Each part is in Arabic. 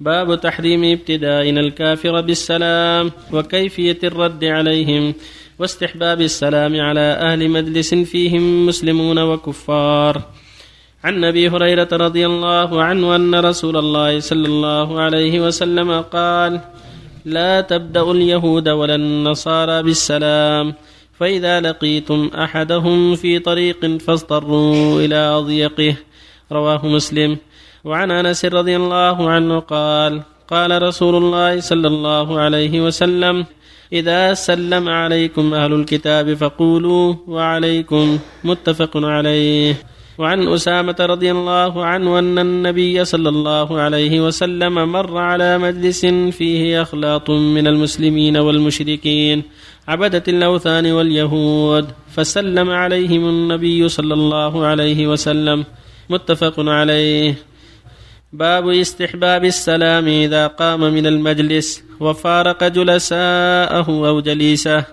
باب تحريم ابتدائنا الكافر بالسلام وكيفية الرد عليهم واستحباب السلام على أهل مجلس فيهم مسلمون وكفار. عن أبي هريرة رضي الله عنه أن رسول الله صلى الله عليه وسلم قال لا تبدا اليهود ولا النصارى بالسلام فإذا لقيتم أحدهم في طريق فاضطروا إلى اضيقه رواه مسلم. وعن أنس رضي الله عنه قال قال رسول الله صلى الله عليه وسلم إذا سلم عليكم أهل الكتاب فقولوا وعليكم متفق عليه. وعن أسامة رضي الله عنه أن النبي صلى الله عليه وسلم مر على مجلس فيه أخلاط من المسلمين والمشركين عبدة الأوثان واليهود فسلم عليهم النبي صلى الله عليه وسلم متفق عليه. باب استحباب السلام إذا قام من المجلس وفارق جلساءه أو جليسه.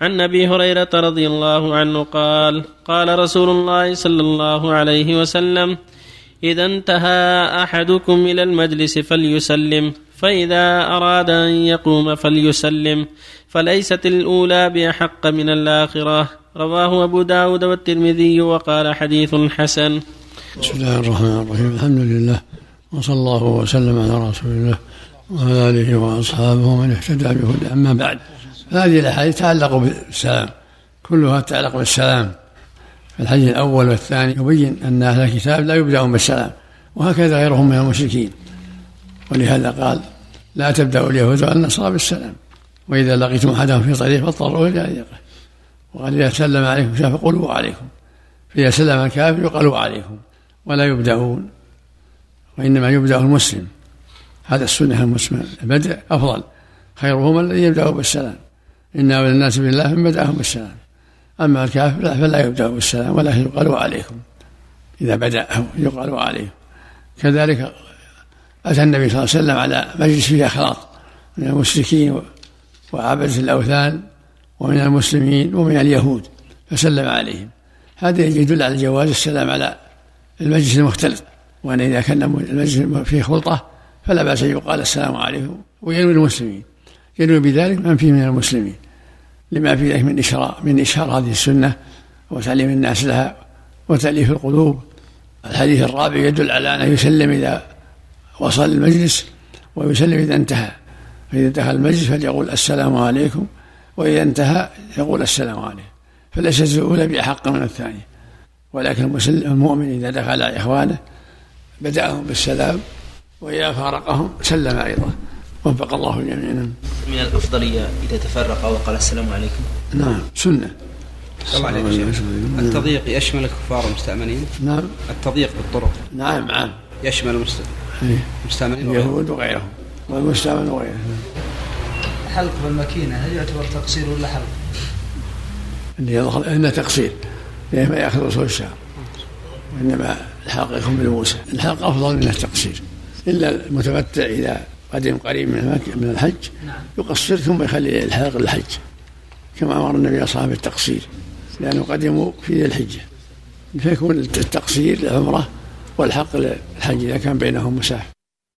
عن أبي هريرة رضي الله عنه قال قال رسول الله صلى الله عليه وسلم إذا انتهى أحدكم إلى المجلس فليسلم فإذا أراد أن يقوم فليسلم فليست الأولى بأحق من الآخرة. رواه أبو داود والترمذي وقال حديث حسن. بسم الله الرحمن الرحيم. الحمد لله. وصلى الله وسلم على رسول الله وعلى آله وأصحابه ومن اهتدى بهدى أما بعد هذه الأحاديث تتعلق بالسلام كلها تتعلق بالسلام. الحديث الأول والثاني يبين أن أهل الكتاب لا يبدأون بالسلام وهكذا غيرهم من المشركين. ولهذا قال لا تبدأوا اليهود والنصارى بالسلام وإذا لقيتم أحدهم في طريق فاضطروا إلى طريقه وقال إذا سلم عليكم فقولوا عليكم فإذا سلم الكافر يقال عليكم ولا يبدأون وإنما يبدأ المسلم. هذا السنة المسلم البدء أفضل. خيرهم الذي يبدأ بالسلام. إنا أولى الناس بالله من بدأهم بالسلام. أما الكافر فلا يبدأ بالسلام ولكن يقال عليكم إذا بدأ يقال عليكم كذلك أتى النبي صلى الله عليه وسلم على مجلس فيه أخلاط. من المشركين وعبدة الأوثان ومن المسلمين ومن اليهود. فسلم عليهم. هذا يدل على جواز السلام على المجلس المختلط وأن إذا كان المجلس فيه خلطة فلا بأس أن يقال السلام عليكم وينوي المسلمين. ينوي بذلك من فيه من المسلمين. لما في ذلك من إشراء من إشهار هذه السنة وتعليم الناس لها وتأليف القلوب. الحديث الرابع يدل على أنه يسلم إذا وصل المجلس ويسلم إذا انتهى. فإذا دخل المجلس فليقول السلام عليكم وإذا انتهى يقول السلام عليكم. فليست الأولى بأحق من الثانية ولكن المؤمن إذا دخل على إخوانه بدأهم بالسلام وإذا فارقهم سلم أيضا. وفق الله الجميع نعم. من الأفضلية إذا تفرق وقال السلام عليكم. نعم سنة. الله عليك التضييق يشمل الكفار المستأمنين؟ نعم. التضييق بالطرق؟ نعم نعم يشمل المستأمنين اليهود وغيرهم. والمستأمن وغيره حلق بالماكينة هل يعتبر تقصير ولا حلق؟ اللي يظهر إنه تقصير. لأنه ما يأخذ رسول الشهر وانما الحلق يكون بالموسى الحلق أفضل من التقصير. إلا المتمتع إذا قدم قريب من من الحج نعم. يقصر ثم يخلي الحلق للحج. كما أمر النبي اصحابه بالتقصير. لأنه قدموا في ذي الحجة. فيكون التقصير للعمره والحق للحج إذا كان بينهم مسافه